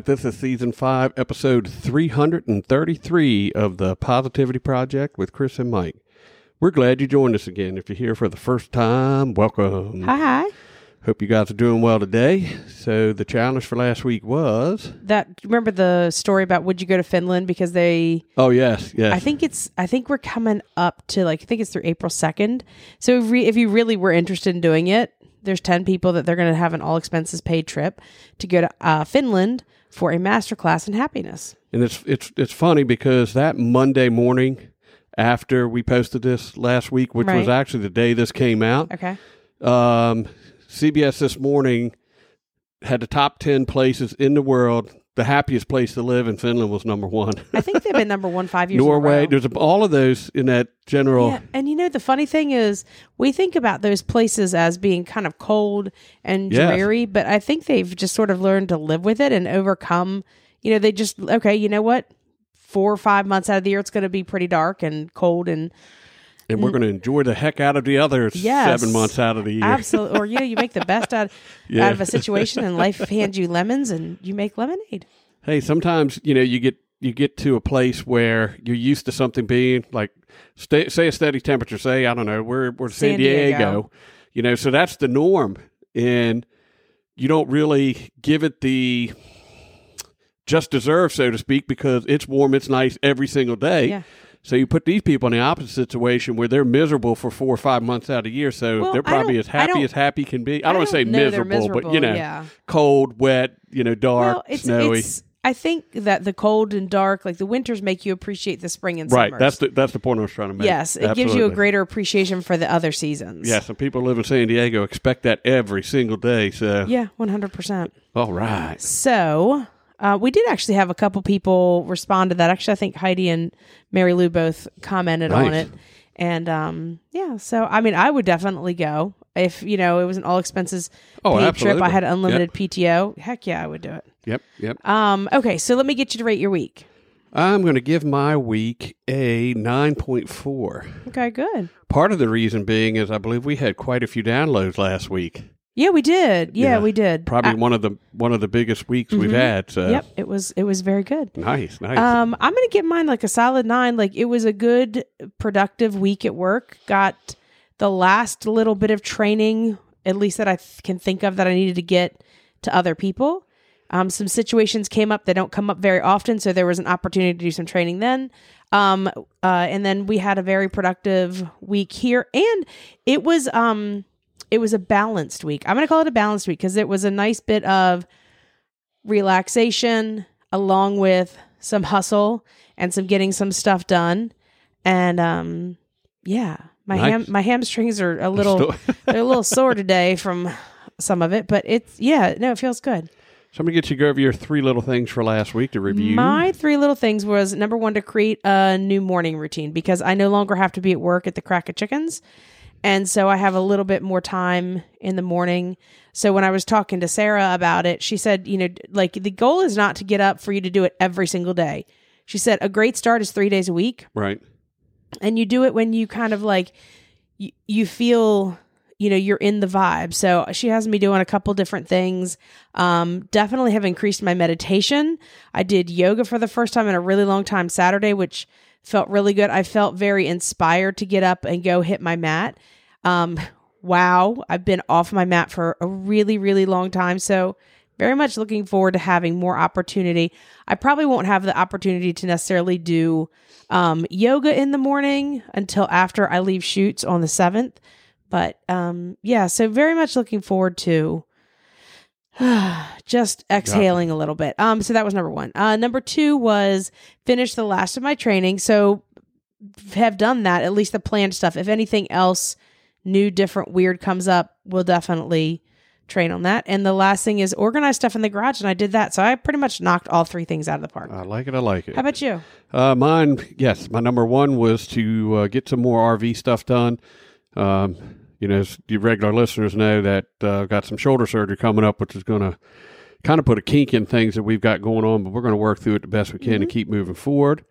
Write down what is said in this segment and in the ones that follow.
Right. This is season five, episode 333 of the Positivity Project with Kris and Mike. We're glad you joined us again. If you're here for the first time, welcome. Hi, hi. Hope you guys are doing well today. So, the challenge for last week was That remember the story about would you go to Finland because they oh, yes, yes. I think it's I think we're coming up to like I think it's through April 2nd. So if, re, if you really were interested in doing it, there's 10 people that they're going to have an all expenses paid trip to go to uh, Finland for a master class in happiness. And it's it's it's funny because that Monday morning after we posted this last week, which was actually the day this came out, Okay. um, CBS this morning had the top 10 places in the world. The happiest place to live in Finland was number one. I think they've been number 1 5 years in a Norway. row. There's a, all of those in that general. Yeah, and you know the funny thing is, we think about those places as being kind of cold and Yes. dreary, but I think they've just sort of learned to live with it and overcome. You know, they just okay. You know what? Four or five months out of the year, it's going to be pretty dark and cold, and And we're mm. going to enjoy the heck out of the other Yes. seven months out of the year. absolutely, or you know, you make the best out, Yeah. out of a situation, and life hands you lemons, and you make lemonade. Hey, sometimes you know you get you get to a place where you're used to something being like stay, say a steady temperature. Say I don't know we're we're San, San Diego. Diego. you know, so that's the norm, and you don't really give it the just deserve, so to speak, because it's warm, it's nice every single day. Yeah. So you put these people in the opposite situation where they're miserable for four or five months out of the year. So Well, they're probably as happy as happy can be. I I don't want to say don't know they're miserable, but you know, yeah. cold, wet, you know, dark, well, it's, snowy. it's. I think that the cold and dark, like the winters, make you appreciate the spring and summer. Right. summers. That's the that's the point I was trying to make. Yes, it gives you a greater appreciation for the other seasons. Yes, and people live in San Diego expect that every single day. So, Yeah, 100%. all right. So, uh, we did actually have a couple people respond to that. Actually, I think Heidi and Mary Lou both commented on it. And um, yeah, so I mean, I would definitely go if you know it was an all expenses Oh, paid trip. I had unlimited PTO. Heck yeah, I would do it. Yep, yep. Um, okay, so let me get you to rate your week. I'm going to give my week a 9.4. Okay, good. Part of the reason being is I believe we had quite a few downloads last week. Yeah, we did. Yeah, we did. Probably Uh, one of the one of the biggest weeks we've had. So, Yep, it was it was very good. nice, nice. Um, I'm gonna give mine like a solid nine. Like it was a good, productive week at work. Got the last little bit of training, at least that I th- can think of, that I needed to get to other people. Um, some situations came up that don't come up very often, so there was an opportunity to do some training then. Um, uh, and then we had a very productive week here, and it was um, it was a balanced week. I'm gonna call it a balanced week because it was a nice bit of relaxation along with some hustle and some getting some stuff done. And um yeah, my ham my hamstrings are a little they're a little sore today from some of it, but it's yeah, no, it feels good. so I'm going to get you to go over your three little things for last week to review. My three little things was number one to create a new morning routine because I no longer have to be at work at the crack of chickens. And so I have a little bit more time in the morning. So when I was talking to Sarah about it, she said, you know, like the goal is not to get up for you to do it every single day. She said a great start is three days a week right. and you do it when you kind of like you, you feel you know you're in the vibe so she has me doing a couple different things um definitely have increased my meditation i did yoga for the first time in a really long time saturday which felt really good. I felt very inspired to get up and go hit my mat. Um wow i've been off my mat for a really really long time. So very much looking forward to having more opportunity. I probably won't have the opportunity to necessarily do um, yoga in the morning until after I leave shoots on the 7th. But um, yeah, so very much looking forward to just exhaling a little bit. Um, so that was number one. Uh, number two was finish the last of my training. So have done that, at least the planned stuff. If anything else new, different, weird comes up, we'll definitely train on that. And the last thing is organize stuff in the garage, and I did that. So I pretty much knocked all three things out of the park. I like it. I like it. How about you? Uh, mine, yes, my number one was to uh, get some more RV stuff done. Um, you know, as you regular listeners know that uh, I've got some shoulder surgery coming up, which is going to kind of put a kink in things that we've got going on, but we're going to work through it the best we can to keep moving forward.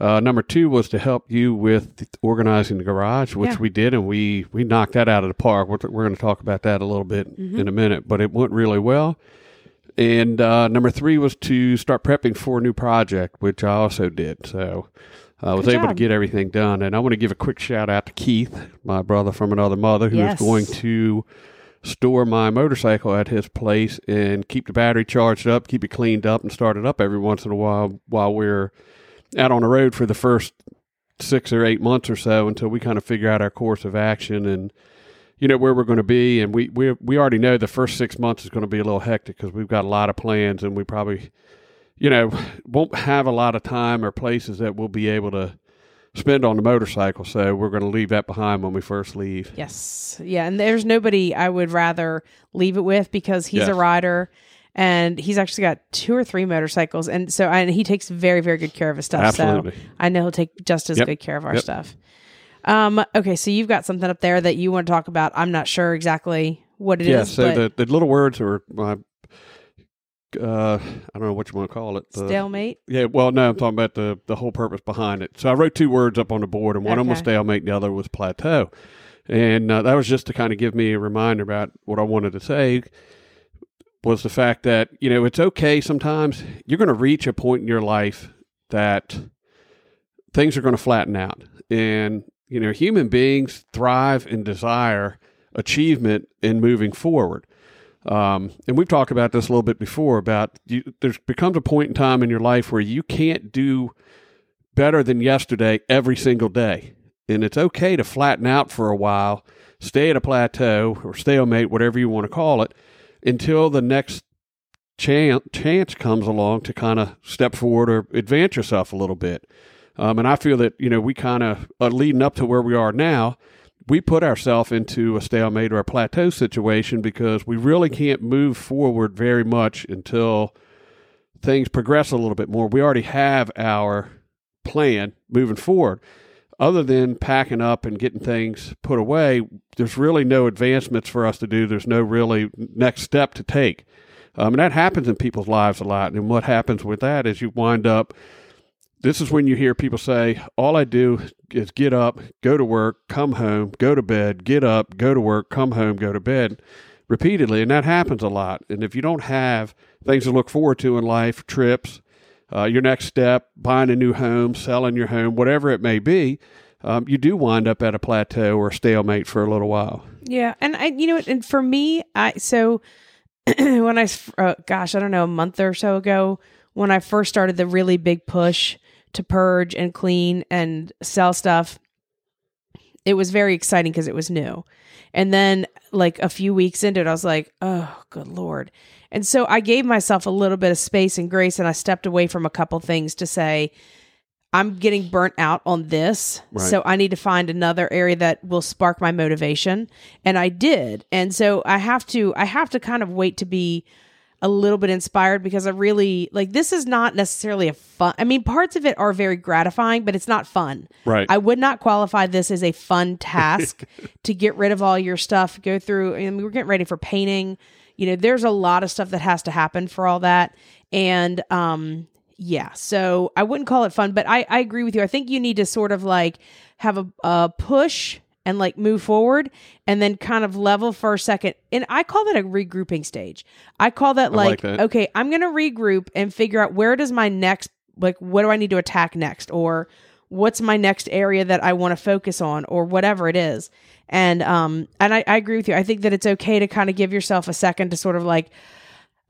Uh, number two was to help you with organizing the garage, which Yeah. we did, and we we knocked that out of the park. We're, we're going to talk about that a little bit in a minute, but it went really well. And uh, number three was to start prepping for a new project, which I also did. So I was Good able to get everything done. And I want to give a quick shout out to Keith, my brother from another mother, who is Yes. going to store my motorcycle at his place and keep the battery charged up, keep it cleaned up, and start it up every once in a while while we're out on the road for the first six or eight months or so until we kind of figure out our course of action and you know where we're going to be and we we we already know the first six months is going to be a little hectic because we've got a lot of plans and we probably you know won't have a lot of time or places that we'll be able to spend on the motorcycle so we're going to leave that behind when we first leave Yes. Yeah. And there's nobody I would rather leave it with because he's Yes. a rider and he's actually got two or three motorcycles. And so, and he takes very, very good care of his stuff. Absolutely. So I know he'll take just as Yep. good care of our Yep. stuff. Um, okay. So you've got something up there that you want to talk about. I'm not sure exactly what it is. yeah so but the, the little words are my uh i don't know what you want to call it the, stalemate. Yeah, well, no, I'm talking about the the whole purpose behind it. So I wrote two words up on the board, and one of them was Okay. stalemate, and the other was plateau. And uh, that was just to kind of give me a reminder about what I wanted to say. Was the fact that you know it's okay sometimes you're going to reach a point in your life that things are going to flatten out, and you know human beings thrive and desire achievement in moving forward. Um, and we've talked about this a little bit before about you, there's becomes a point in time in your life where you can't do better than yesterday every single day. And it's okay to flatten out for a while, stay at a plateau or stalemate, whatever you want to call it, until the next chance, chance comes along to kind of step forward or advance yourself a little bit. Um, and I feel that, you know, we kind of, uh, leading up to where we are now, we put ourselves into a stalemate or a plateau situation because we really can't move forward very much until things progress a little bit more. We already have our plan moving forward. Other than packing up and getting things put away, there's really no advancements for us to do. There's no really next step to take. Um, and that happens in people's lives a lot. And what happens with that is you wind up this is when you hear people say, All I do is get up, go to work, come home, go to bed, get up, go to work, come home, go to bed repeatedly. And that happens a lot. And if you don't have things to look forward to in life, trips, uh, your next step, buying a new home, selling your home, whatever it may be, um, you do wind up at a plateau or stalemate for a little while. Yeah, and I, you know, and for me, I so when I, uh, gosh, I don't know, a month or so ago, when I first started the really big push to purge and clean and sell stuff, it was very exciting because it was new. And then, like a few weeks into it, I was like, oh, good lord. And so I gave myself a little bit of space and grace, and I stepped away from a couple things to say, I'm getting burnt out on this. Right. So I need to find another area that will spark my motivation. And I did. And so I have to I have to kind of wait to be a little bit inspired because I really like this is not necessarily a fun I mean parts of it are very gratifying, but it's not fun. Right. I would not qualify this as a fun task to get rid of all your stuff, go through mean we're getting ready for painting. You know, there's a lot of stuff that has to happen for all that. And um yeah, so I wouldn't call it fun, but I, I agree with you. I think you need to sort of like have a, a push and like move forward and then kind of level for a second. And I call that a regrouping stage. I call that like like, that. okay, I'm going to regroup and figure out where does my next, like, what do I need to attack next? Or what's my next area that I want to focus on or whatever it is. And, um, and I, I agree with you. I think that it's okay to kind of give yourself a second to sort of like,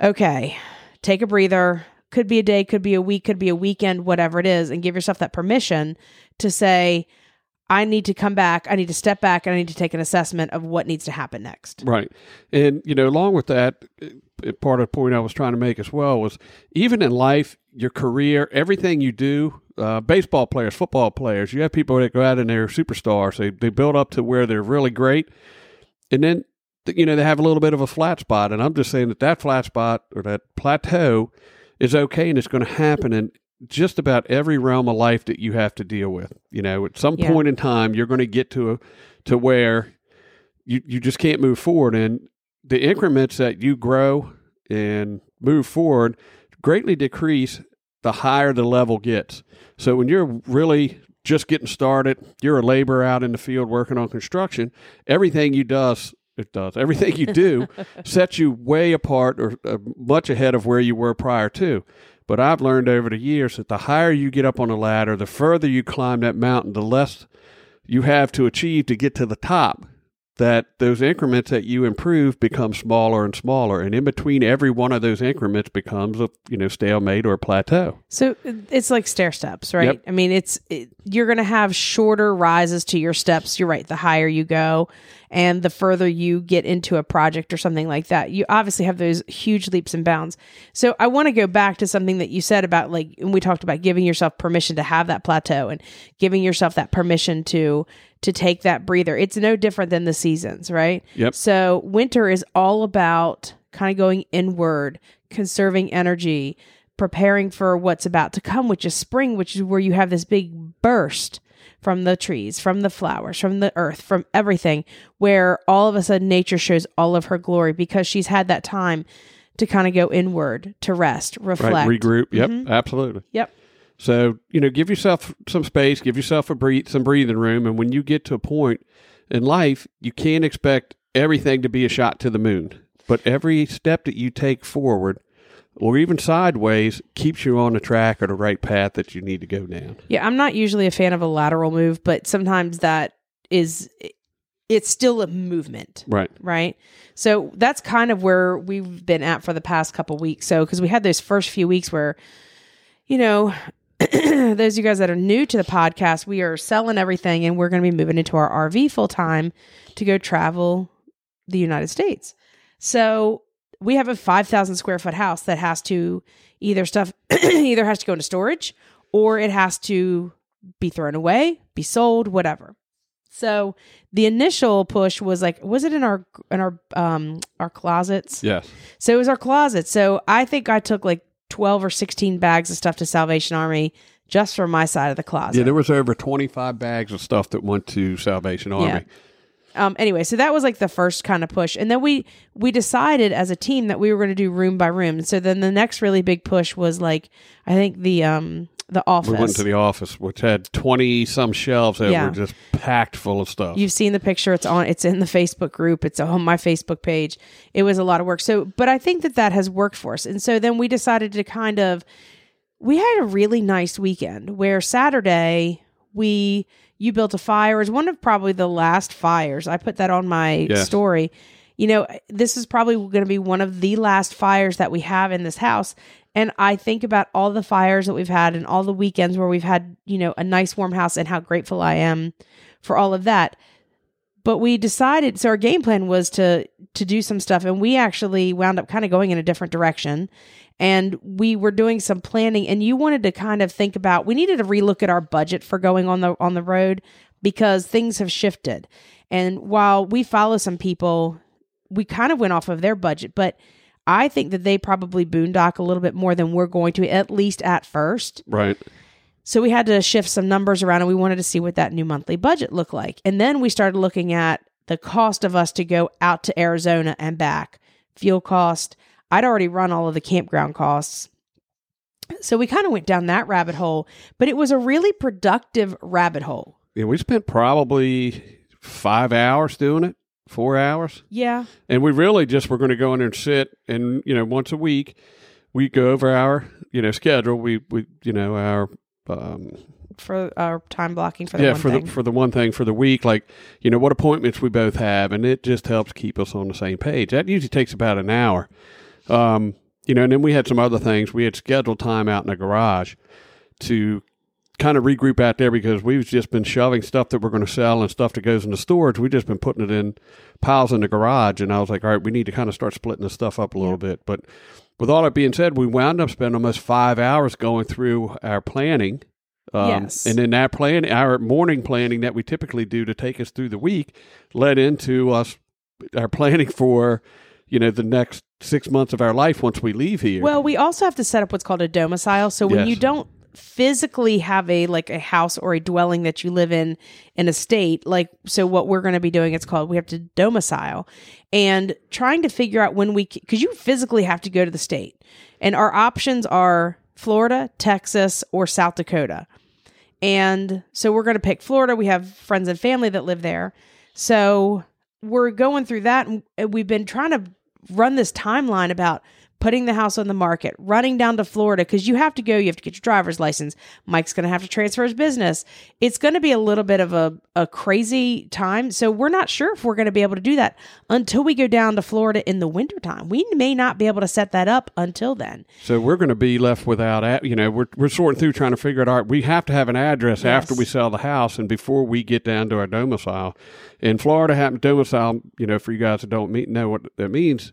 okay, take a breather. Could be a day, could be a week, could be a weekend, whatever it is, and give yourself that permission to say, I need to come back, I need to step back, and I need to take an assessment of what needs to happen next. Right. And, you know, along with that, uh, part of the point I was trying to make as well was even in life, your career, everything you do, uh, baseball players, football players, you have people that go out and they're superstars. They, they build up to where they're really great. And then you know, they have a little bit of a flat spot. And I'm just saying that that flat spot or that plateau is okay and it's going to happen in just about every realm of life that you have to deal with. You know, at some Yeah. point in time, you're going to get to a, to where you, you just can't move forward. And the increments that you grow and move forward greatly decrease the higher the level gets. So when you're really just getting started, you're a laborer out in the field working on construction, everything you does it does everything you do sets you way apart or uh, much ahead of where you were prior to. But I've learned over the years that the higher you get up on the ladder, the further you climb that mountain, the less you have to achieve to get to the top. That those increments that you improve become smaller and smaller, and in between every one of those increments becomes a you know stalemate or a plateau. So it's like stair steps, right? Yep. I mean, it's it, you're going to have shorter rises to your steps. You're right. The higher you go, and the further you get into a project or something like that, you obviously have those huge leaps and bounds. So I want to go back to something that you said about like, and we talked about giving yourself permission to have that plateau and giving yourself that permission to to take that breather. It's no different than the seasons, right? Yep. So winter is all about kind of going inward, conserving energy, preparing for what's about to come, which is spring, which is where you have this big burst from the trees, from the flowers, from the earth, from everything, where all of a sudden nature shows all of her glory because she's had that time to kind of go inward, to rest, reflect. Right, regroup. Yep, Mhm. absolutely. Yep. So you know, give yourself some space, give yourself a breathe, some breathing room, and when you get to a point in life, you can't expect everything to be a shot to the moon. But every step that you take forward, or even sideways, keeps you on the track or the right path that you need to go down. Yeah, I'm not usually a fan of a lateral move, but sometimes that is it's still a movement. Right. right? So that's kind of where we've been at for the past couple weeks. So because we had those first few weeks where, you know, those of you guys that are new to the podcast, we are selling everything and we're going to be moving into our RV full time to go travel the United States. So we have a 5,000 square foot house that has to either stuff either has to go into storage or it has to be thrown away, be sold, whatever. So the initial push was like, was it in our in our um our closets? Yes. So it was our closet. So I think I took like twelve or sixteen bags of stuff to Salvation Army just from my side of the closet. Yeah, there was over twenty five bags of stuff that went to Salvation Army. Um anyway so that was like the first kind of push and then we we decided as a team that we were going to do room by room so then the next really big push was like i think the um the office We went to the office, which had twenty some shelves that Yeah. were just packed full of stuff. You've seen the picture. It's on. It's in the Facebook group. It's on my Facebook page. It was a lot of work. So, but I think that that has worked for us. And so then we decided to kind of. We had a really nice weekend where Saturday we you built a fire. It was one of probably the last fires. I put that on my Yes. story. You know, this is probably going to be one of the last fires that we have in this house. And I think about all the fires that we've had and all the weekends where we've had, you know, a nice warm house and how grateful I am for all of that but we decided so our game plan was to to do some stuff and we actually wound up kind of going in a different direction and we were doing some planning and you wanted to kind of think about we needed to relook at our budget for going on the on the road because things have shifted and while we follow some people we kind of went off of their budget but i think that they probably boondock a little bit more than we're going to at least at first right. so we had to shift some numbers around and we wanted to see what that new monthly budget looked like. And then we started looking at the cost of us to go out to Arizona and back, fuel cost. I'd already run all of the campground costs. So we kind of went down that rabbit hole, but it was a really productive rabbit hole. Yeah, we spent probably five hours doing it, four hours. Yeah. And we really just were going to go in there and sit and, you know, once a week we go over our, you know, schedule. We, we you know, our, um, For our time blocking for the yeah, one for thing. the for the one thing for the week, like you know what appointments we both have, and it just helps keep us on the same page. That usually takes about an hour, um, you know. And then we had some other things. We had scheduled time out in the garage to kind of regroup out there because we've just been shoving stuff that we're going to sell and stuff that goes into storage. We've just been putting it in piles in the garage, and I was like, all right, we need to kind of start splitting this stuff up a little bit. But with all that being said, we wound up spending almost five hours going through our planning. Um, Yes. And then that plan, our morning planning that we typically do to take us through the week, led into us are planning for, you know, the next six months of our life once we leave here. Well, we also have to set up what's called a domicile. So when Yes. you don't physically have a like a house or a dwelling that you live in in a state like so what we're going to be doing it's called we have to domicile and trying to figure out when we because you physically have to go to the state and our options are florida texas or south dakota and so we're going to pick Florida. We have friends and family that live there. So we're going through that. And we've been trying to run this timeline about putting the house on the market, running down to Florida because you have to go. You have to get your driver's license. Mike's going to have to transfer his business. It's going to be a little bit of a, a crazy time. So we're not sure if we're going to be able to do that until we go down to Florida in the wintertime. We may not be able to set that up until then. So we're going to be left without, you know, we're, we're sorting through trying to figure it out. We have to have an address after we sell the house and before we get down to our domicile. In Florida, having domicile, you know, for you guys that don't meet, know what that means,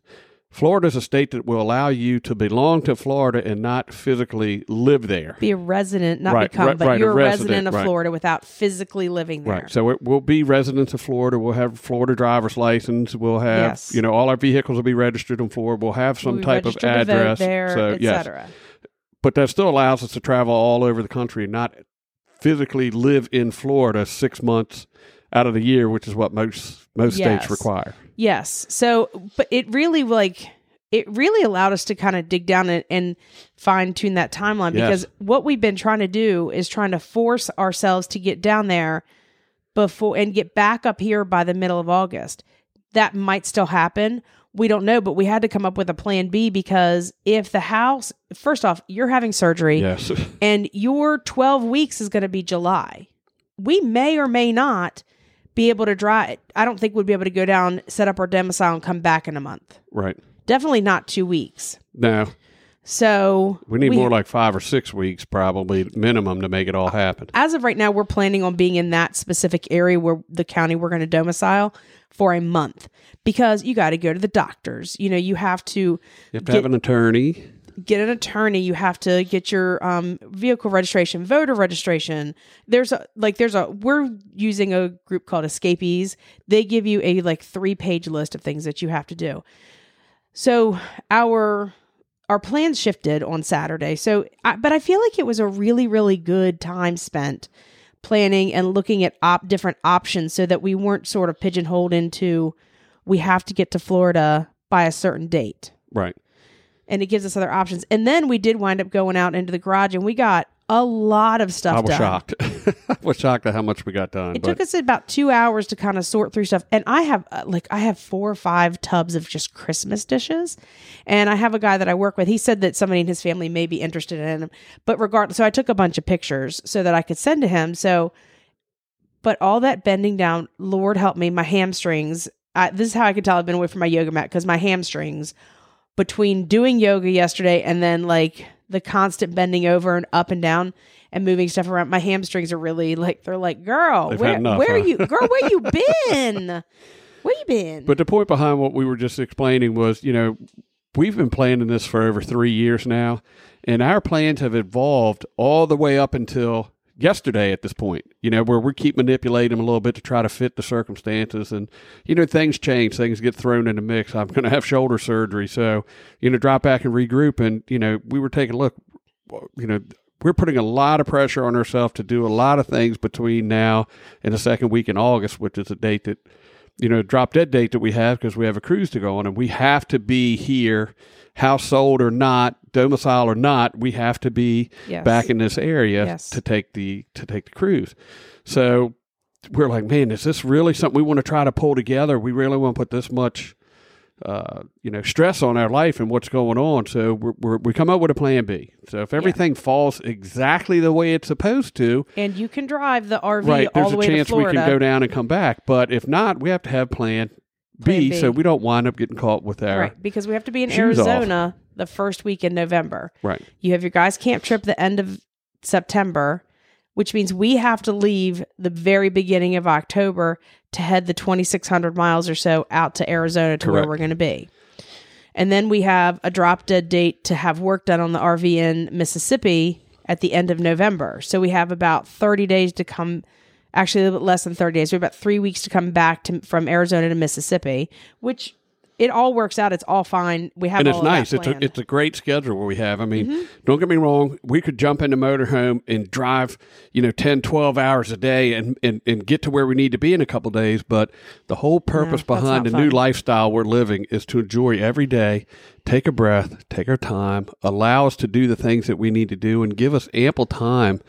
Florida is a state that will allow you to belong to Florida and not physically live there. Be a resident, not Right, become, right, but right, you're a resident, resident, of. Florida without physically living there. Right. So it, we'll be residents of Florida. We'll have Florida driver's license. We'll have, Yes. you know, all our vehicles will be registered in Florida. We'll have some We'll type of registered to vote address. there, so, yes. but that still allows us to travel all over the country and not physically live in Florida six months out of the year, which is what most most Yes. states require. Yes. So, but it really like it really allowed us to kind of dig down and, and fine tune that timeline Yes. because what we've been trying to do is trying to force ourselves to get down there before and get back up here by the middle of August. That might still happen. We don't know, but we had to come up with a plan B because if the house, first off, you're having surgery Yes. and your 12 weeks is going to be July. We may or may not be able to drive. I don't think we'd be able to go down, set up our domicile, and come back in a month. right. Definitely not two weeks. No. So we need more like five or six weeks, probably minimum, to make it all happen. as of right now, we're planning on being in that specific area where the county we're going to domicile for a month because you got to go to the doctors. You know, you have to You have to get- have an attorney. Get an attorney you have to get your um, vehicle registration voter registration. There's a like there's a we're using a group called escapees. They give you a like three page list of things that you have to do. So our our plans shifted on saturday. So I, but i feel like it was a really really good time spent planning and looking at op different options so that we weren't sort of pigeonholed into we have to get to florida by a certain date. Right. And it gives us other options. And then we did wind up going out into the garage and we got a lot of stuff I was done. shocked. I was shocked at how much we got done. It but took us about two hours to kind of sort through stuff. And I have uh, like, I have four or five tubs of just Christmas dishes. And I have a guy that I work with. He said that somebody in his family may be interested in them. But regardless, so I took a bunch of pictures so that I could send to him. So, but all that bending down, Lord help me, my hamstrings. I, this is how I could tell I've been away from my yoga mat because my hamstrings between doing yoga yesterday and then like the constant bending over and up and down and moving stuff around, my hamstrings are really like they're like, girl, They've where enough, where huh? you girl, where you been? Where you been? But the point behind what we were just explaining was, you know, we've been planning this for over three years now, and our plans have evolved all the way up until yesterday at this point, you know, where we keep manipulating them a little bit to try to fit the circumstances. And, you know, things change, things get thrown in the mix. I'm going to have shoulder surgery. So, you know, drop back and regroup. And, you know, we were taking a look, you know, we're putting a lot of pressure on ourselves to do a lot of things between now and the second week in August, which is a date that, you know, drop dead date that we have because we have a cruise to go on and we have to be here, house sold or not, domicile or not, we have to be Yes. back in this area Yes. to take the to take the cruise. So we're like, man, is this really something we want to try to pull together? We really want to put this much uh, you know, stress on our life and what's going on. So we're, we're, we come up with a plan B. So if everything falls exactly the way it's supposed to, and you can drive the RV right, all there's the a way chance we can go down and come back. But if not, we have to have plan, Plan B, B. so we don't wind up getting caught with our Right, because we have to be in shoes off. Arizona the first week in November. right. You have your guys' camp trip the end of September, which means we have to leave the very beginning of October to head the 2,600 miles or so out to Arizona to where we're going to be. And then we have a drop dead date to have work done on the RV in Mississippi at the end of November. So we have about 30 days to come actually a little bit less than 30 days. We have about three weeks to come back to, from Arizona to Mississippi, which it all works out. It's all fine. We have and it's nice. It's a. Mm-hmm. it's a great schedule where we have. I mean, don't get me wrong. We could jump into motorhome and drive, you know, 10, 12 hours a day and, and, and get to where we need to be in a couple days. But the whole purpose that's behind the not new lifestyle we're living is to enjoy every day, take a breath, take our time, allow us to do the things that we need to do, and give us ample time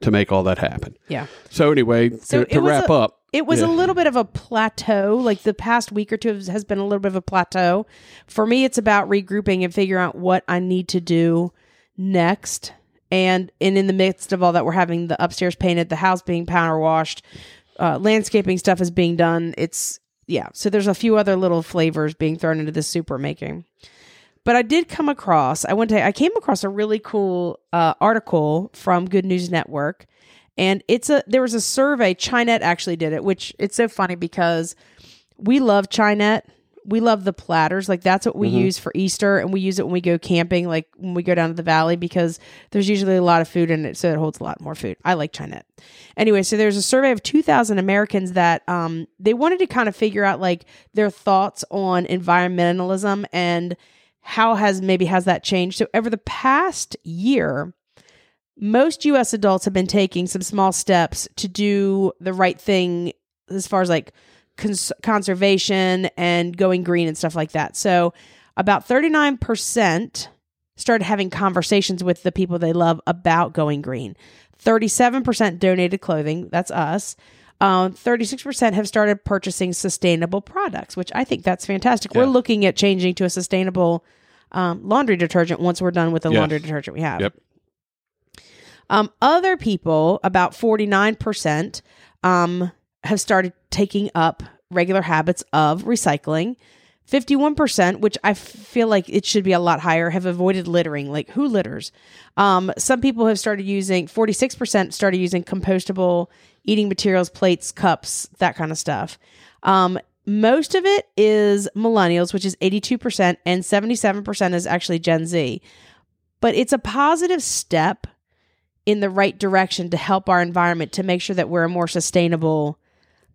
to make all that happen. yeah. So anyway, So to, to wrap a- up, It was Yeah. a little bit of a plateau. Like the past week or two has- been a little bit of a plateau. For me, it's about regrouping and figuring out what I need to do next. And and in the midst of all that, we're having the upstairs painted, the house being power washed, uh, landscaping stuff is being done. It's yeah. So there's a few other little flavors being thrown into this soup we're making. But I did come across. I went to. I came across a really cool uh, article from Good News Network, and it's a there was a survey. Chinet actually did it, which it's so funny because we love Chinet. We love the platters. Like that's what we use for Easter, and we use it when we go camping, like when we go down to the valley, because there's usually a lot of food in it, so it holds a lot more food. I like Chinet. Anyway, so there's a survey of 2,000 Americans that um, they wanted to kind of figure out like their thoughts on environmentalism and how has maybe has that changed. So over the past year, most US adults have been taking some small steps to do the right thing as far as like cons- conservation and going green and stuff like that. So about 39% started having conversations with the people they love about going green. 37% donated clothing, that's us. Um, 36% have started purchasing sustainable products, which I think that's fantastic. We're looking at changing to a sustainable um, laundry detergent once we're done with the Yes. laundry detergent we have. Yep. Um, other people, about 49%, um, have started taking up regular habits of recycling. 51%, which I feel like it should be a lot higher, have avoided littering. Like, who litters? Um, some people have started using, 46% started using compostable eating materials, plates, cups, that kind of stuff. Um, most of it is millennials, which is 82%, and 77% is actually Gen Z. But it's a positive step in the right direction to help our environment to make sure that we're a more sustainable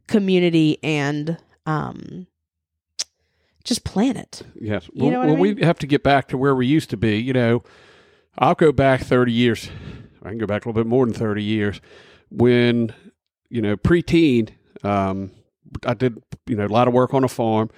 community and um, just planet. Yes. You well, know what I well, we have to get back to where we used to be. You know, I'll go back 30 years. I can go back a little bit more than 30 years when, you know, preteen, um, I did, you know, a lot of work on a farm.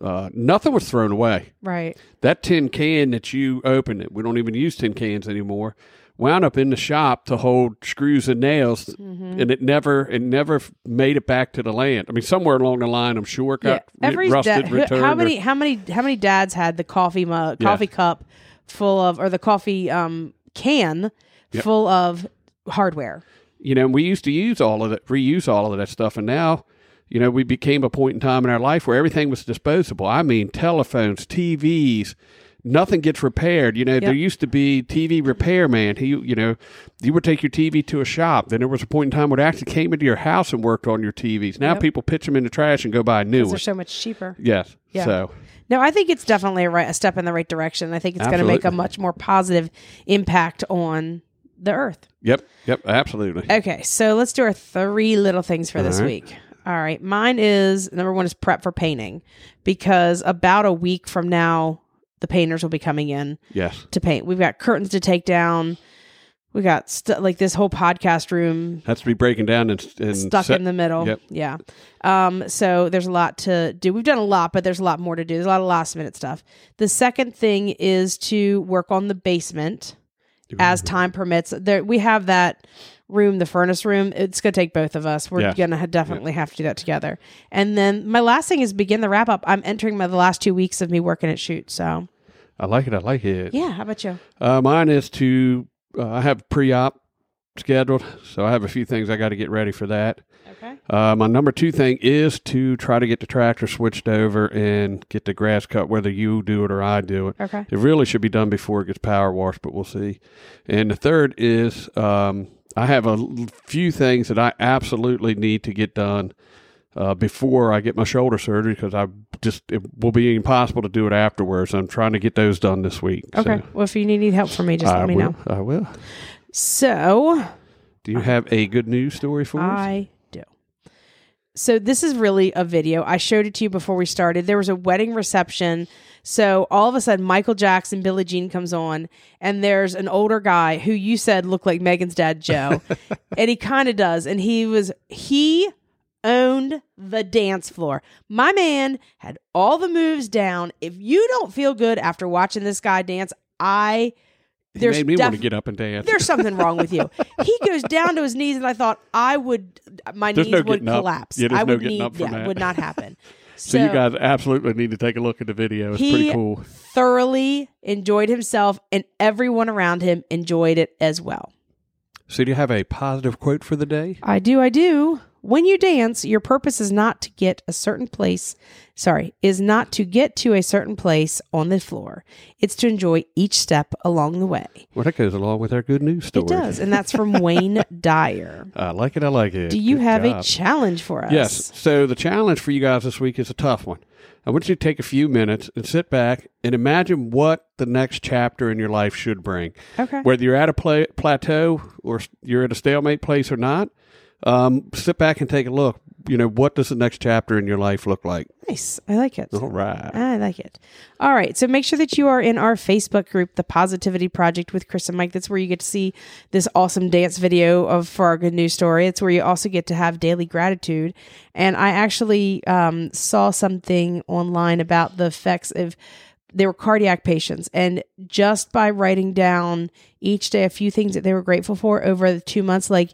Uh, nothing was thrown away. Right. That tin can that you opened it, we don't even use tin cans anymore, wound up in the shop to hold screws and nails, Mm-hmm. and it never, it never made it back to the land. I mean, somewhere along the line, I'm sure got yeah. Every rusted, da- returned. how or- many how many how many dads had the coffee mug, Yeah. coffee cup full of or the coffee um can Yep. full of hardware? you know, we used to use all of that, reuse all of that stuff, and now, you know, we became a point in time in our life where everything was disposable. I mean, telephones, TVs, nothing gets repaired. You know, there used to be TV repairman. He, you know, you would take your TV to a shop. Then there was a point in time where it actually came into your house and worked on your TVs. Now Yep. people pitch them in the trash and go buy a new one. they're so much cheaper. Yes. Yeah. So No, I think it's definitely a, right, a step in the right direction. I think it's going to make a much more positive impact on the earth. yep, yep, absolutely. Okay, so let's do our three little things for this All right. week. All right, mine is number one is prep for painting because about a week from now, the painters will be coming in Yes. to paint. We've got curtains to take down. We got st- like this whole podcast room Has to be breaking down and, and stuck set- in the middle. Yep. Yeah. Um, so there's a lot to do. We've done a lot, but there's a lot more to do. There's a lot of last minute stuff. The second thing is to work on the basement as time permits. There we have that room, the furnace room. It's gonna take both of us. We're Yeah. gonna ha- definitely have to do that together. And then my last thing is begin the wrap up. I'm entering my the last two weeks of me working at shoot. So I like it. I like it. yeah, how about you? Uh, mine is to uh, I have pre-op scheduled, so I have a few things I got to get ready for that. Okay. Uh, my number two thing is to try to get the tractor switched over and get the grass cut, whether you do it or I do it. Okay. It really should be done before it gets power washed, but we'll see. And the third is um, I have a few things that I absolutely need to get done uh, before I get my shoulder surgery because I just it will be impossible to do it afterwards. I'm trying to get those done this week. Okay. so Well, if you need any help from me, just I let me will. know. I will. So Do you have a good news story for us? I do. so this is really a video. I showed it to you before we started. There was a wedding reception. So all of a sudden, Michael Jackson, Billie Jean comes on, and there's an older guy who you said looked like Megan's dad, Joe, and he kind of does. And he was he owned the dance floor. My man had all the moves down. If you don't feel good after watching this guy dance, I He there's made me def- want to get up and dance. there's something wrong with you. He goes down to his knees, and I thought I would, my There's knees no would collapse. Yeah, I no would getting need, yeah, that. would not happen. so, you guys absolutely need to take a look at the video. It's he pretty cool. thoroughly enjoyed himself, and everyone around him enjoyed it as well. So do you have a positive quote for the day? I do, I do. When you dance, your purpose is not to get a certain place, sorry, is not to get to a certain place on the floor. It's to enjoy each step along the way. Well, that goes along with our good news story. It does. And that's from Wayne Dyer. I like it. I like it. Do you Good have a challenge for us? Yes. So the challenge for you guys this week is a tough one. I want you to take a few minutes and sit back and imagine what the next chapter in your life should bring. Okay. Whether you're at a pla- plateau or you're at a stalemate place or not, um, sit back and take a look. You know, what does the next chapter in your life look like? Nice. I like it. All right. I like it. All right. So make sure that you are in our Facebook group, The Positivity Project with Kris and Mike. That's where you get to see this awesome dance video of for our good news story. It's where you also get to have daily gratitude. And I actually um, saw something online about the effects of they were cardiac patients and just by writing down each day a few things that they were grateful for over the two months like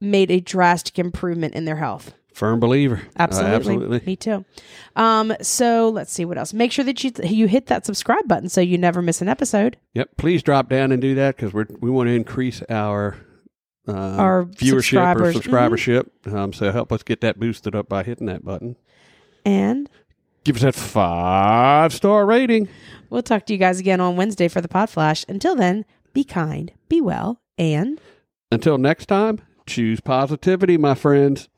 made a drastic improvement in their health Firm believer. Uh, Absolutely. absolutely. Me too. Um, so let's see what else. Make sure that you you hit that subscribe button so you never miss an episode. Yep. Please drop down and do that because we we want to increase our uh, Our viewership or subscribers. Mm-hmm. subscribership. Um, so help us get that boosted up by hitting that button. And Give us that five star rating. we'll talk to you guys again on Wednesday for the Pod Flash. Until then, be kind, be well, and Until next time, choose positivity, my friends.